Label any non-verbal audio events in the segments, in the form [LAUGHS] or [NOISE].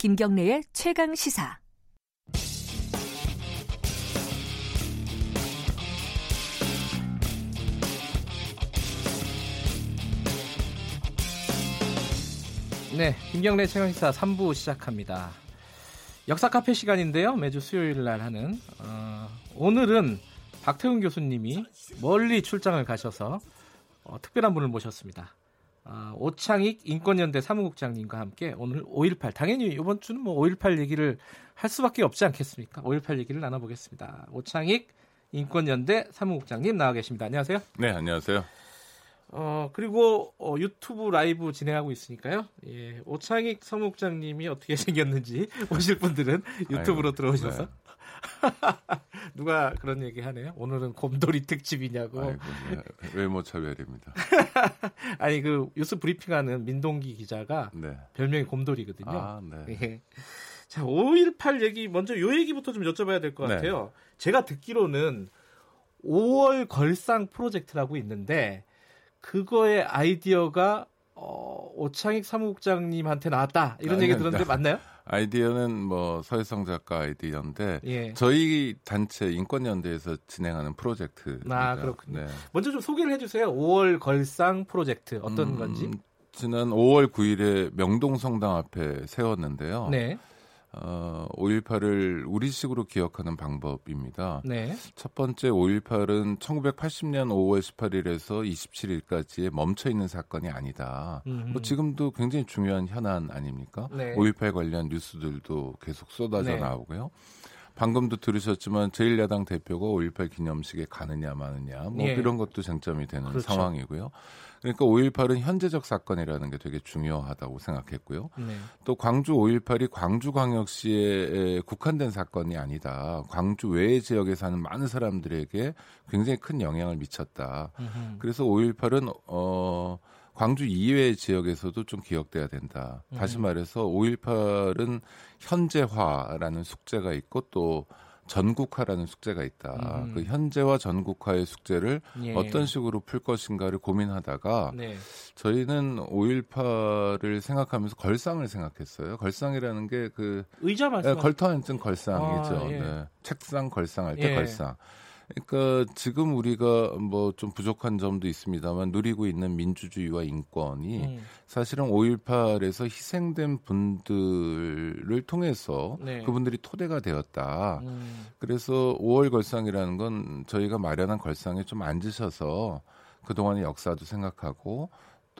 김경래의 최강 시사. 네, 김경래 최강 시사 3부 시작합니다. 역사 카페 시간인데요. 매주 수요일 날 하는 어, 오늘은 박태훈 교수님이 멀리 출장을 가셔서 어, 특별한 분을 모셨습니다. 어, 오창익 인권연대 사무국장님과 함께 오늘 5.18 당연히 이번 주는 뭐 5.18 얘기를 할 수밖에 없지 않겠습니까? 5.18 얘기를 나눠보겠습니다. 오창익 인권연대 사무국장님 나와 계십니다. 안녕하세요. 네, 안녕하세요. 어 그리고 어, 유튜브 라이브 진행하고 있으니까요. 예, 오창익 사무국장님이 어떻게 [LAUGHS] 생겼는지 오실 분들은 유튜브로 아이고, 들어오셔서 네. [LAUGHS] 누가 그런 얘기 하네요. 오늘은 곰돌이 특집이냐고. 아이고, 네, 외모 차별입니다. [LAUGHS] 아니 그 뉴스 브리핑하는 민동기 기자가 네. 별명이 곰돌이거든요. 아, 네. 예. 자, 5.18 얘기 먼저 요 얘기부터 좀 여쭤봐야 될것 네. 같아요. 제가 듣기로는 5월 걸상 프로젝트라고 있는데 그거의 아이디어가 어, 오창익 사무국장님한테 나왔다 이런 아니, 얘기 아니, 들었는데 맞나요? 아이디어는 뭐 서혜성 작가 아이디어인데 예. 저희 단체 인권연대에서 진행하는 프로젝트입니다. 아, 그렇군요. 네. 먼저 좀 소개를 해주세요. 5월 걸상 프로젝트 어떤 음, 건지. 지난 5월 9일에 명동 성당 앞에 세웠는데요. 네, 어, 5.18을 우리식으로 기억하는 방법입니다. 네, 첫 번째 5.18은 1980년 5월 18일에서 27일까지에 멈춰 있는 사건이 아니다. 음흠. 뭐 지금도 굉장히 중요한 현안 아닙니까? 네. 5.18 관련 뉴스들도 계속 쏟아져 네. 나오고요. 방금도 들으셨지만 제1야당 대표가 5.18 기념식에 가느냐 마느냐 뭐 예. 이런 것도 쟁점이 되는 그렇죠. 상황이고요. 그러니까 5.18은 현재적 사건이라는 게 되게 중요하다고 생각했고요. 네, 또 광주 5.18이 광주광역시에 국한된 사건이 아니다. 광주 외의 지역에 사는 많은 사람들에게 굉장히 큰 영향을 미쳤다. 음흠. 그래서 5.18은 어 광주 이외의 지역에서도 좀 기억돼야 된다. 다시 음. 말해서 5.18은 현재화라는 숙제가 있고 또 전국화라는 숙제가 있다. 음. 그 현재화 전국화의 숙제를 예. 어떤 식으로 풀 것인가를 고민하다가 네, 저희는 5.18을 생각하면서 걸상을 생각했어요. 걸상이라는 게 그 의자 말씀. 걸터 앉은 걸상이죠. 아, 예. 네. 책상 걸상할 때 예. 걸상. 그러니까 지금 우리가 뭐 좀 부족한 점도 있습니다만 누리고 있는 민주주의와 인권이 음, 사실은 5.18에서 희생된 분들을 통해서 네. 그분들이 토대가 되었다. 음, 그래서 5월 걸상이라는 건 저희가 마련한 걸상에 좀 앉으셔서 그동안의 역사도 생각하고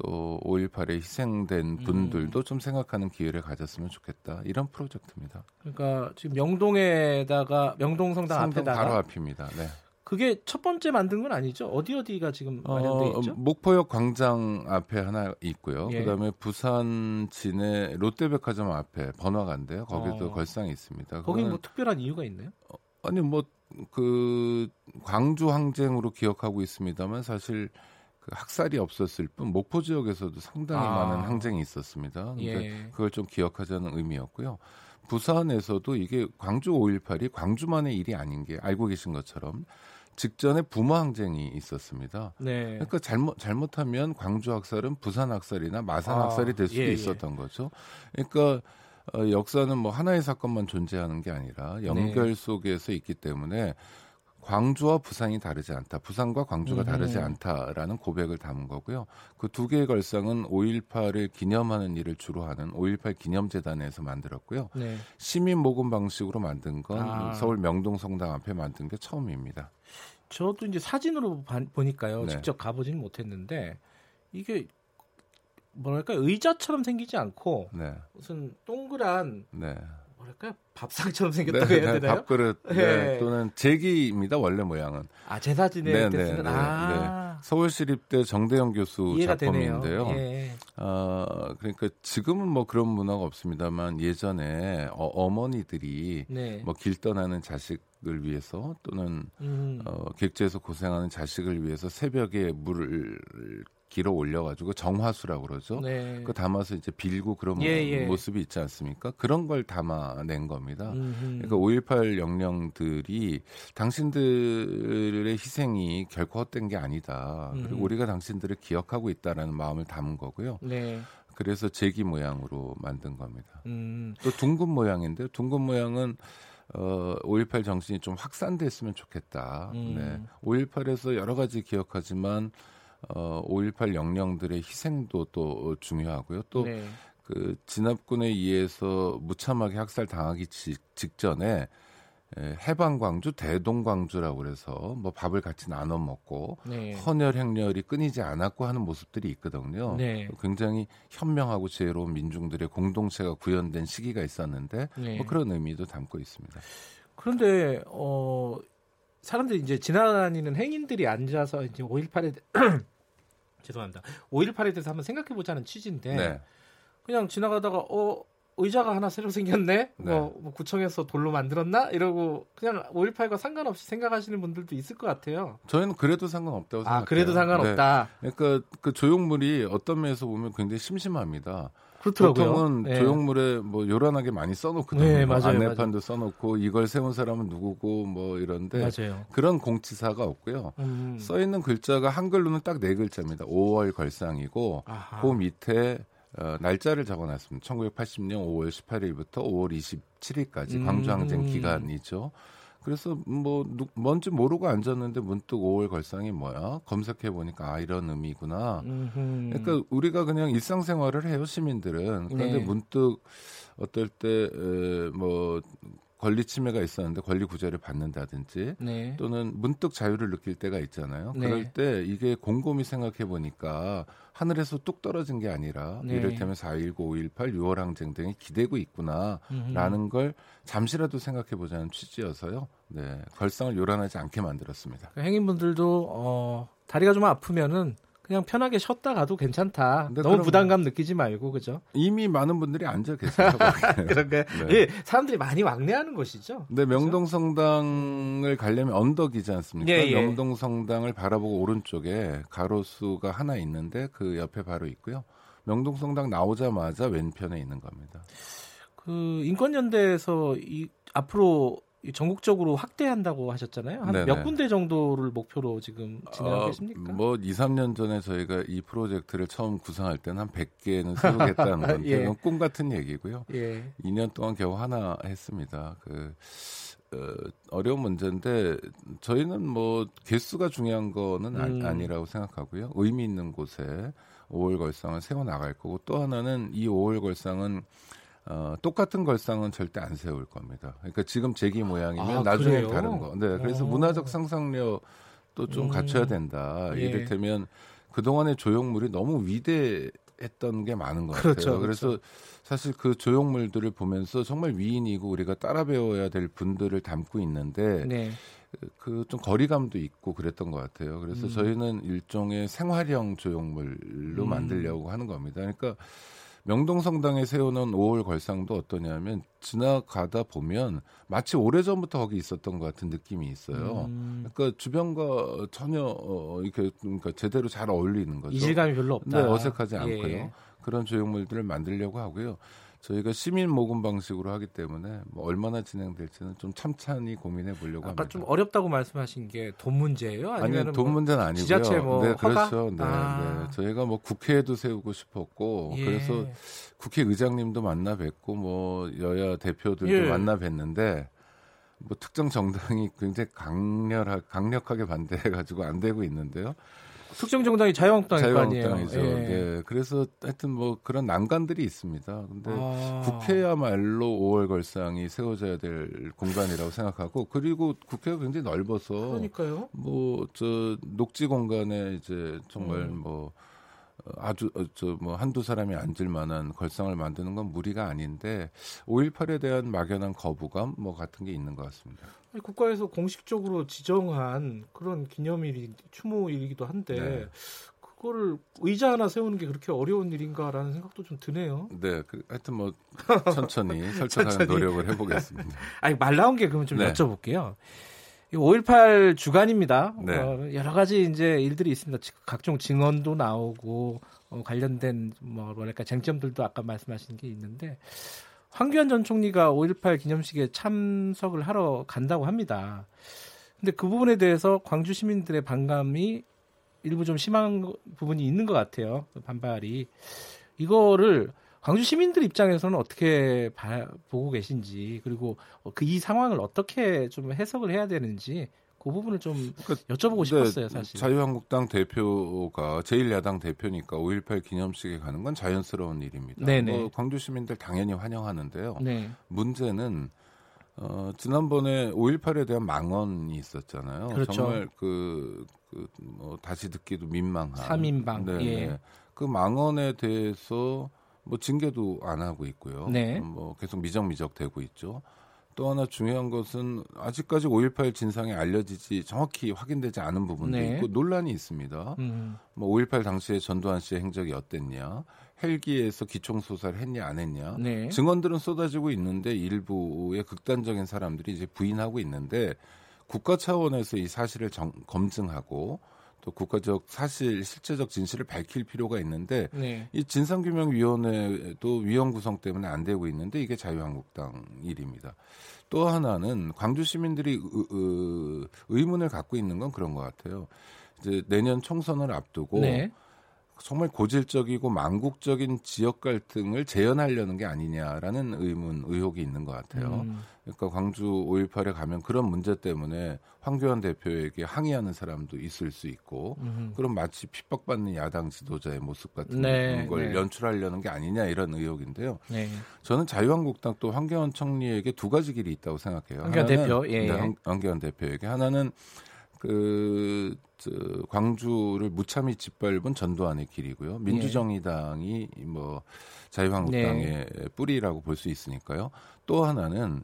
또 5.18에 희생된 음. 분들도 좀 생각하는 기회를 가졌으면 좋겠다. 이런 프로젝트입니다. 그러니까 지금 명동에다가 명동 성당 성당 앞에다가 바로 앞입니다. 네. 그게 첫 번째 만든 건 아니죠? 어디 어디가 지금 마련돼 어, 있죠? 목포역 광장 앞에 하나 있고요. 예. 그다음에 부산 진해 롯데백화점 앞에 번화가인데요. 거기도 어. 걸상이 있습니다. 거기 뭐 특별한 이유가 있나요? 아니 뭐 그 광주 항쟁으로 기억하고 있습니다만 사실 그 학살이 없었을 뿐 목포 지역에서도 상당히 아. 많은 항쟁이 있었습니다. 근데 예. 그걸 좀 기억하자는 의미였고요. 부산에서도 이게 광주 5.18이 광주만의 일이 아닌 게 알고 계신 것처럼 직전에 부모 항쟁이 있었습니다. 네. 그러니까 잘못 잘못하면 광주 학살은 부산 학살이나 마산 아, 학살이 될 수도 예, 예. 있었던 거죠. 그러니까 어, 역사는 뭐 하나의 사건만 존재하는 게 아니라 연결 네. 속에서 있기 때문에 광주와 부산이 다르지 않다. 부산과 광주가 음. 다르지 않다라는 고백을 담은 거고요. 그 두 개의 걸상은 5.18을 기념하는 일을 주로 하는 5.18 기념재단에서 만들었고요. 네. 시민 모금 방식으로 만든 건 아. 서울 명동 성당 앞에 만든 게 처음입니다. 저도 이제 사진으로 봐- 보니까요. 네. 직접 가보지는 못했는데 이게 뭐랄까 의자처럼 생기지 않고 네. 무슨 동그란 네. 뭐랄까 밥상처럼 생겼다고 해야 되나요? 밥그릇 네. 네, 또는 제기입니다. 원래 모양은. 아 제사지낼 네, 때 네, 쓰는 네, 아 서울시립대 정대영 교수. 작품인데요. 예. 어, 그러니까 지금은 뭐 그런 문화가 없습니다만 예전에 어, 머니들이 네. 뭐길 떠나는 자식을 위해서 또는 음. 어, 객지에서 고생하는 자식을 위해서 새벽에 물을 길어 올려가지고 정화수라고 그러죠. 네. 그 담아서 이제 빌고 그런 예, 예. 모습이 있지 않습니까? 그런 걸 담아낸 겁니다. 음흠. 그러니까 5.18 영령들이 당신들의 희생이 결코 헛된 게 아니다. 음. 그리고 우리가 당신들을 기억하고 있다라는 마음을 담은 거고요. 네. 그래서 제기 모양으로 만든 겁니다. 음, 또 둥근 모양인데 둥근 모양은 어, 5.18 정신이 좀 확산됐으면 좋겠다. 음. 네. 5.18에서 여러 가지 기억하지만 어, 5.18 영령들의 희생도 또 중요하고요. 또 네. 그 진압군에 의해서 무참하게 학살 당하기 직- 직전에 에, 해방광주, 대동광주라고 그래서 뭐 밥을 같이 나눠 먹고 네. 헌혈 행렬이 끊이지 않았고 하는 모습들이 있거든요. 네. 굉장히 현명하고 지혜로운 민중들의 공동체가 구현된 시기가 있었는데 네. 뭐 그런 의미도 담고 있습니다. 그런데 어 사람들이 이제 지나다니는 행인들이 앉아서 이제 5.18에 [CLEARS THROAT] 죄송합니다. 5.18에 대해서 한번 생각해 보자는 취지인데 네. 그냥 지나가다가 어 의자가 하나 새로 생겼네. 뭐, 뭐 구청에서 돌로 만들었나 이러고 그냥 5.18과 상관없이 생각하시는 분들도 있을 것 같아요. 저희는 그래도 상관없다고 생각해요. 아 그래도 상관없다. 네. 그러니까 그 조형물이 어떤 면에서 보면 굉장히 심심합니다. 그렇더라고요. 보통은 네. 조형물에 뭐 요란하게 많이 써놓거든요. 네, 맞아요, 안내판도 써놓고 이걸 세운 사람은 누구고 뭐 이런데 맞아요. 그런 공치사가 없고요. 음. 써 있는 글자가 한글로는 딱 네 글자입니다. 5월 걸상이고 아하. 그 밑에 어, 날짜를 적어놨습니다. 1980년 5월 18일부터 5월 27일까지 음. 광주항쟁 기간이죠. 그래서 뭐 누- 뭔지 모르고 앉았는데 문득 5월 걸상이 뭐야? 검색해 보니까 아 이런 의미구나. 음흠. 그러니까 우리가 그냥 일상생활을 해요 시민들은 그런데 네. 문득 어떨 때 뭐 권리 침해가 있었는데 권리 구제를 받는다든지 네. 또는 문득 자유를 느낄 때가 있잖아요. 네. 그럴 때 이게 곰곰이 생각해 보니까 하늘에서 뚝 떨어진 게 아니라 네. 이를테면 4.19, 5.18, 6월 항쟁 등이 기대고 있구나라는 음흠. 걸 잠시라도 생각해 보자는 취지여서요. 네, 걸상을 요란하지 않게 만들었습니다. 그 행인분들도 어, 다리가 좀 아프면은 그냥 편하게 쉬었다 가도 괜찮다. 네, 너무. 부담감 느끼지 말고 그죠? 이미 많은 분들이 앉아 계세요. [LAUGHS] 그런가? 네. 예, 사람들이 많이 왕래하는 곳이죠. 근데 명동성당을 가려면 언덕이지 않습니까? 예, 예. 명동성당을 바라보고 오른쪽에 가로수가 하나 있는데 그 옆에 바로 있고요. 명동성당 나오자마자 왼편에 있는 겁니다. 그 인권연대에서 이 앞으로 이 전국적으로 확대한다고 하셨잖아요. 한. 몇 군데 정도를 목표로 지금 진행하고 어, 계십니까? 뭐 2, 3년 전에 저희가 이 프로젝트를 처음 구상할 때는 한 100개는 세우겠다는 [LAUGHS] 건데 예. 꿈 같은 얘기고요. 예. 2년 동안 겨우 하나 했습니다. 그 어, 어려운 문제인데 저희는 뭐 개수가 중요한 거는 음. 아, 니라고 생각하고요. 의미 있는 곳에 5월 걸상을 세워 나갈 거고 또 하나는 이 5월 걸상은 어, 똑같은 걸상은 절대 안 세울 겁니다. 그러니까 지금 제기 모양이면 아, 나중에 그래요? 다른 거. 네, 그래서 오. 문화적 상상력도 좀 음. 갖춰야 된다. 예. 이를테면 그동안의 조형물이 너무 위대했던 게 많은 것 그렇죠, 같아요. 그래서 사실 그 조형물들을 보면서 정말 위인이고 우리가 따라 배워야 될 분들을 담고 있는데 네. 그좀 거리감도 있고 그랬던 것 같아요. 그래서 음. 저희는 일종의 생활형 조형물로 음. 만들려고 하는 겁니다. 그러니까 명동성당에 세워놓은 5월 걸상도 어떠냐면 지나가다 보면 마치 오래전부터 거기 있었던 것 같은 느낌이 있어요. 음, 그러니까 주변과 전혀 어, 이렇게 그러니까 제대로 잘 어울리는 거죠. 이질감이 별로 없다. 네, 어색하지 않고요. 예. 그런 조형물들을 만들려고 하고요. 저희가 시민 모금 방식으로 하기 때문에 뭐 얼마나 진행될지는 좀 참찬히 고민해 보려고 아까 합니다. 좀 어렵다고 말씀하신 게 돈 문제예요? 아니 아니면 돈 문제는 아니고요. 지자체 뭐 네, 허가? 그렇죠. 네, 아. 네. 저희가 뭐 국회에도 세우고 싶었고 예. 그래서 국회 의장님도 만나 뵙고 뭐 여야 대표들도 예. 만나 뵀는데 뭐 특정 정당이 굉장히 강렬하, 강력하게 반대해 가지고 안 되고 있는데요. 특정 정당이 자유한국당일. 자유한국당이죠. 예. 네. 그래서 하여튼 뭐 그런 난관들이 있습니다. 근데 아. 국회야말로 5월 걸상이 세워져야 될 공간이라고 생각하고 그리고 국회가 굉장히 넓어서 그러니까요. 뭐 저 녹지 공간에 이제 정말 음. 뭐 어, 아주 저뭐 한두 사람이 앉을 만한 걸상을 만드는 건 무리가 아닌데 5.18에 대한 막연한 거부감 뭐 같은 게 있는 것 같습니다. 아니, 국가에서 공식적으로 지정한 그런 기념일이 추모일이기도 한데 네. 그거를 의자 하나 세우는 게 그렇게 어려운 일인가라는 생각도 좀 드네요. 네, 그, 하여튼 뭐 [LAUGHS] 천천히 설득하는 천천히. 노력을 해보겠습니다. [LAUGHS] 아니 말 나온 게 그러면 좀 네. 여쭤볼게요. 5.18 주간입니다. 네. 어, 여러 가지 이제 일들이 있습니다. 지- 각종 증언도 나오고 어, 관련된 뭐 뭐랄까 쟁점들도 아까 말씀하신 게 있는데 황교안 전 총리가 5.18 기념식에 참석을 하러 간다고 합니다. 근데 그 부분에 대해서 광주 시민들의 반감이 일부 좀 심한 거- 부분이 있는 것 같아요. 그 반발이 이거를 광주 시민들 입장에서는 어떻게 봐, 보고 계신지 그리고 그 이 상황을 어떻게 좀 해석을 해야 되는지 그 부분을 좀 그러니까, 여쭤보고 싶었어요, 사실. 자유한국당 대표가 제1야당 대표니까 5.18 기념식에 가는 건 자연스러운 일입니다. 네네. 뭐 광주 시민들 당연히 환영하는데요. 네. 문제는 어, 지난번에 5.18에 대한 망언이 있었잖아요. 그렇죠. 정말 그, 그, 뭐, 다시 듣기도 민망한. 3인방. 네. 예. 그 망언에 대해서 뭐 징계도 안 하고 있고요. 네. 뭐 계속 미적미적 되고 있죠. 또 하나 중요한 것은 아직까지 5.18 진상이 알려지지 정확히 확인되지 않은 부분도 네. 있고 논란이 있습니다. 음. 뭐5.18 당시에 전두환 씨의 행적이 어땠냐, 헬기에서 기총 수사를 했냐 안 했냐, 네. 증언들은 쏟아지고 있는데 일부의 극단적인 사람들이 이제 부인하고 있는데 국가 차원에서 이 사실을 정, 검증하고 또 국가적 사실 실체적 진실을 밝힐 필요가 있는데 네. 이 진상규명위원회도 위원 구성 때문에 안 되고 있는데 이게 자유한국당 일입니다. 또 하나는 광주 시민들이 의, 의문을 갖고 있는 건 그런 것 같아요. 이제 내년 총선을 앞두고 네. 정말 고질적이고 망국적인 지역 갈등을 재현하려는 게 아니냐라는 의문, 의혹이 있는 것 같아요. 음. 그러니까 광주 5.18에 가면 그런 문제 때문에 황교안 대표에게 항의하는 사람도 있을 수 있고, 음. 그럼 마치 핍박받는 야당 지도자의 모습 같은 네, 걸 네. 연출하려는 게 아니냐 이런 의혹인데요. 네. 저는 자유한국당 또 황교안 총리에게 두 가지 길이 있다고 생각해요. 황교안 대표, 예, 네, 예. 황교안 대표에게 하나는 그 저, 광주를 무참히 짓밟은 전두환의 길이고요. 민주정의당이 뭐 자유한국당의 네. 뿌리라고 볼 수 있으니까요. 또 하나는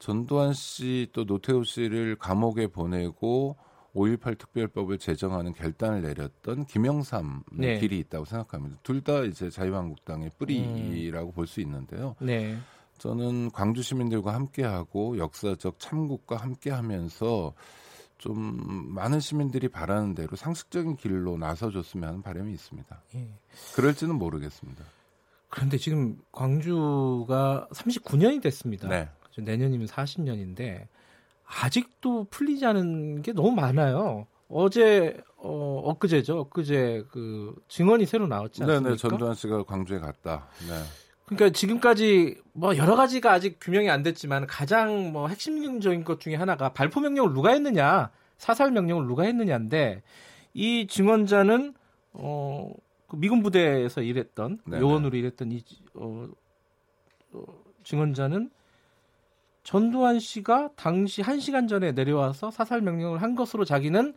전두환 씨 또 노태우 씨를 감옥에 보내고 5.18 특별법을 제정하는 결단을 내렸던 김영삼의 네. 길이 있다고 생각합니다. 둘 다 이제 자유한국당의 뿌리라고 음. 볼수 있는데요. 네. 저는 광주 시민들과 함께하고 역사적 참국과 함께하면서 좀 많은 시민들이 바라는 대로 상식적인 길로 나서줬으면 하는 바람이 있습니다. 예. 그럴지는 모르겠습니다. 그런데 지금 광주가 39년이 됐습니다. 네. 내년이면 40년인데 아직도 풀리지 않은 게 너무 많아요. 어제 어 엊그제죠. 엊그제 그 증언이 새로 나왔지 않습니까? 네네 전두환 씨가 광주에 갔다. 네. 그러니까 지금까지 뭐 여러 가지가 아직 규명이 안 됐지만 가장 뭐 핵심적인 것 중에 하나가 발포 명령을 누가 했느냐, 사살 명령을 누가 했느냐인데 이 증언자는 어, 그 미군 부대에서 일했던 네네. 요원으로 일했던 이 어, 어, 증언자는 전두환 씨가 당시 1시간 전에 내려와서 사살 명령을 한 것으로 자기는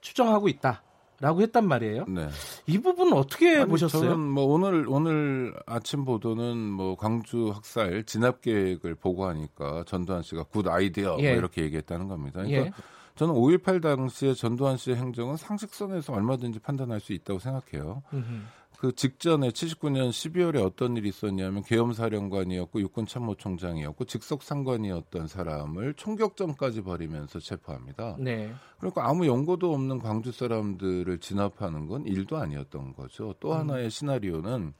추정하고 있다. 라고 했단 말이에요. 네. 이 부분은 어떻게 아니, 보셨어요? 저는 뭐 오늘 오늘 아침 보도는 뭐 광주 학살 진압 계획을 보고하니까 전두환 씨가 good idea 뭐 예. 뭐 이렇게 얘기했다는 겁니다. 그러니까 예. 저는 5.18 당시에 전두환 씨의 행정은 상식선에서 얼마든지 판단할 수 있다고 생각해요. 음흠. 그 직전에 79년 12월에 어떤 일이 있었냐면 계엄사령관이었고 육군 참모총장이었고 직속 상관이었던 사람을 총격전까지 벌이면서 체포합니다. 네. 그러니까 아무 연고도 없는 광주 사람들을 진압하는 건 일도 아니었던 거죠. 또 음. 하나의 시나리오는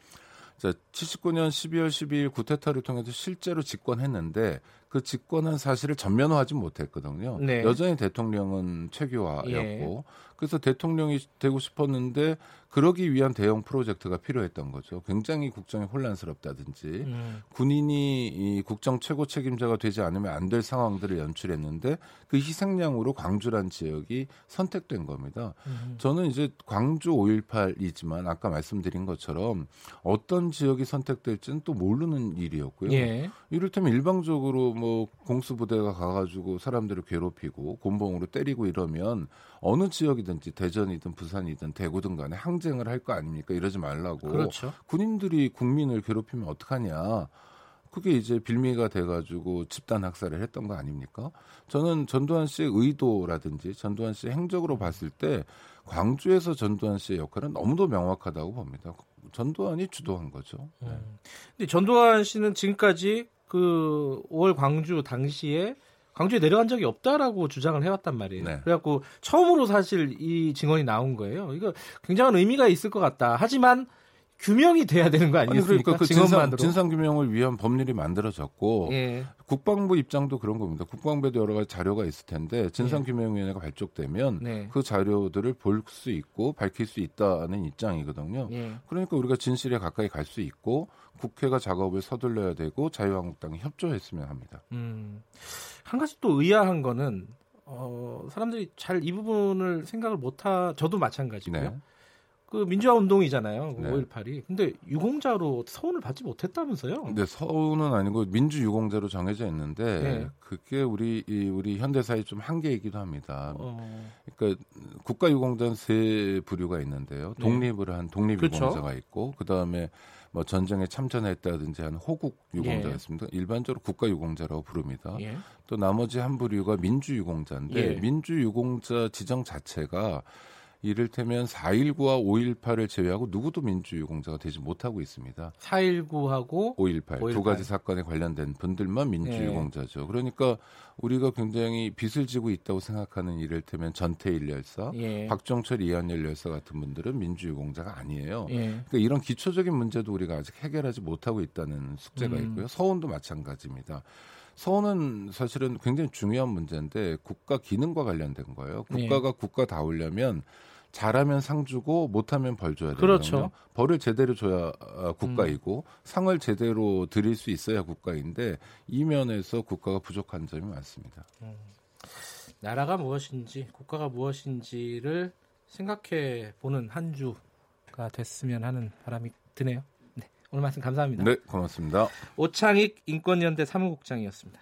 자, 79년 12월 12일 구테타를 통해서 실제로 집권했는데 그 집권한 사실을 전면화하지 못했거든요. 네. 여전히 대통령은 최규화였고 예. 그래서 대통령이 되고 싶었는데 그러기 위한 대형 프로젝트가 필요했던 거죠. 굉장히 국정이 혼란스럽다든지 음. 군인이 이 국정 최고 책임자가 되지 않으면 안 될 상황들을 연출했는데 그 희생양으로 광주란 지역이 선택된 겁니다. 음. 저는 이제 광주 5.18이지만 아까 말씀드린 것처럼 어떤 지역이 선택될지는 또 모르는 일이었고요. 예. 이를테면 일방적으로 뭐 공수부대가 가가지고 사람들을 괴롭히고 곤봉으로 때리고 이러면 어느 지역이든지 대전이든 부산이든 대구든 간에 항쟁을 할 거 아닙니까? 이러지 말라고. 그렇죠. 군인들이 국민을 괴롭히면 어떡하냐. 그게 이제 빌미가 돼가지고 집단 학살을 했던 거 아닙니까? 저는 전두환 씨의 의도라든지 전두환 씨의 행적으로 봤을 때 광주에서 전두환 씨의 역할은 너무도 명확하다고 봅니다. 전두환이 주도한 거죠. 네. 음. 근데 전두환 씨는 지금까지 그 5월 광주 당시에 광주에 내려간 적이 없다라고 주장을 해왔단 말이에요. 네. 그래갖고 처음으로 사실 이 증언이 나온 거예요. 이거 굉장한 의미가 있을 것 같다. 하지만 규명이 돼야 되는 거 아니겠습니까? 아니 그러니까 그 진상, 진상 규명을 위한 법률이 만들어졌고 예. 국방부 입장도 그런 겁니다. 국방부에도 여러 가지 자료가 있을 텐데 진상규명위원회가 예. 발족되면 네. 그 자료들을 볼 수 있고 밝힐 수 있다는 입장이거든요. 예. 그러니까 우리가 진실에 가까이 갈 수 있고 국회가 작업을 서둘러야 되고 자유한국당이 협조했으면 합니다. 음, 한 가지 또 의아한 거는 어, 사람들이 잘 이 부분을 생각을 못하 저도 마찬가지고요. 네. 그 민주화 운동이잖아요. 네. 5.18이. 근데 유공자로 서운을 받지 못했다면서요? 근데 서운은 아니고 민주 유공자로 정해져 있는데 네. 그게 우리 이, 우리 현대사의 좀 한계이기도 합니다. 어... 그러니까 국가 유공자는 세 부류가 있는데요. 네. 독립을 한 독립 그렇죠. 유공자가 있고 그다음에 뭐 전쟁에 참전했다든지 한 호국 유공자가 예. 있습니다. 일반적으로 국가 유공자라고 부릅니다. 예. 또 나머지 한 부류가 민주 유공자인데 예. 민주 유공자 지정 자체가 이를테면 4.19와 5.18을 제외하고 누구도 민주유공자가 되지 못하고 있습니다. 4.19하고 5.18, 5.18. 두 가지 사건에 관련된 분들만 민주유공자죠. 네. 그러니까 우리가 굉장히 빚을 지고 있다고 생각하는 이를테면 전태일 열사, 예. 박정철 이한열 열사 같은 분들은 민주유공자가 아니에요. 예. 그러니까 이런 기초적인 문제도 우리가 아직 해결하지 못하고 있다는 숙제가 음. 있고요. 서운도 마찬가지입니다. 서운은 사실은 굉장히 중요한 문제인데 국가 기능과 관련된 거예요. 국가가 네. 국가다우려면 잘하면 상 주고 못하면 벌 줘야 되거든요. 그렇죠. 벌을 제대로 줘야 아, 국가이고 음. 상을 제대로 드릴 수 있어야 국가인데 이 면에서 국가가 부족한 점이 많습니다. 음. 나라가 무엇인지 국가가 무엇인지를 생각해 보는 한 주가 됐으면 하는 바람이 드네요. 네, 오늘 말씀 감사합니다. 네, 고맙습니다. 오창익 인권연대 사무국장이었습니다.